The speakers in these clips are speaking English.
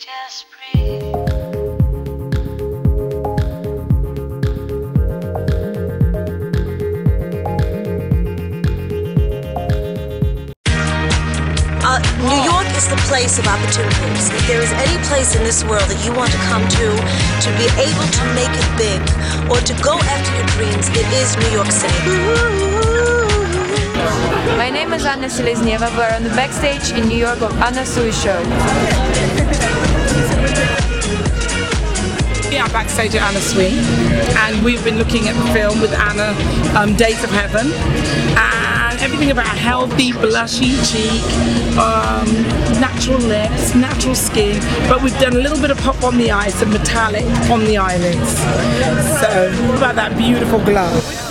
Uh, New York is the place of opportunities. If there is any place in this world that you want to come to, to be able to make it big, or to go after your dreams, it is New York City. My name is Anna Selezneva. We're on the backstage in New York of Anna Sui Show. We are backstage at Anna Sui, and we've been looking at the film with Anna, um, Days of Heaven, and everything about healthy, blushy cheek, um, natural lips, natural skin, but we've done a little bit of pop on the eyes and metallic on the eyelids. So, about that beautiful glow.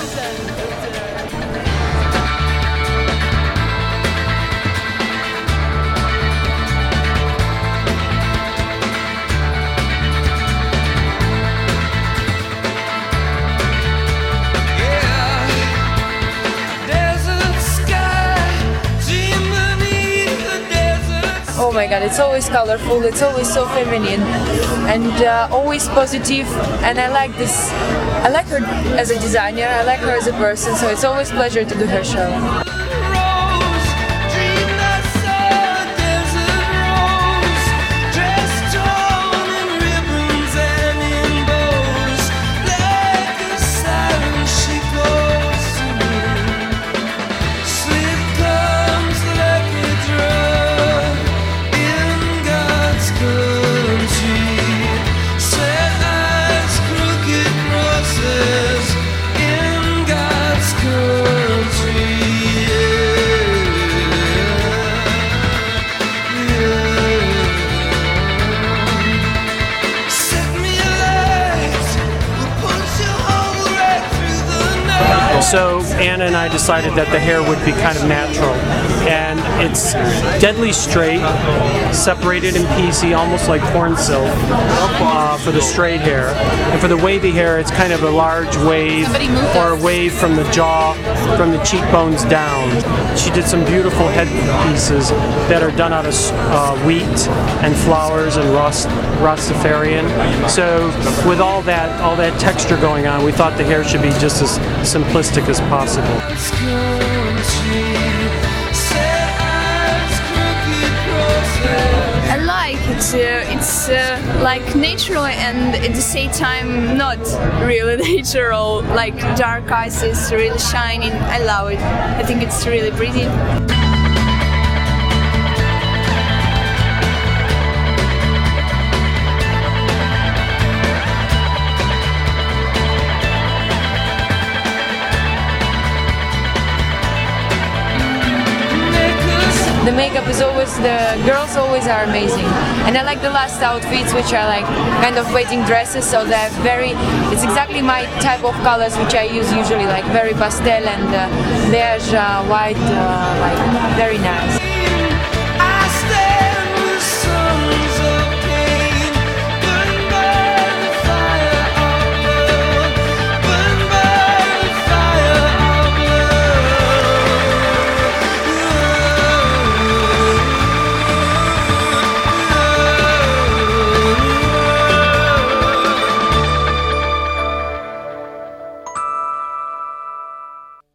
Oh my god, it's always colorful, it's always so feminine and uh, always positive and I like this. I like her as a designer, I like her as a person, so it's always pleasure to do her show. So Anna and I decided that the hair would be kind of natural, and it's deadly straight, separated and piecey, almost like corn silk uh, for the straight hair, and for the wavy hair, it's kind of a large wave or a wave from the jaw, from the cheekbones down. She did some beautiful head pieces that are done out of uh, wheat and flowers and rust, Rastafarian. So with all that, all that texture going on, we thought the hair should be just as simplistic as possible. Like. Uh, it's uh, like natural and at the same time not really natural. Like dark eyes is really shining. I love it. I think it's really pretty. The makeup is always, the girls always are amazing. And I like the last outfits which are like kind of wedding dresses, so they're very, it's exactly my type of colors which I use usually, like very pastel and uh, beige, uh, white, uh, like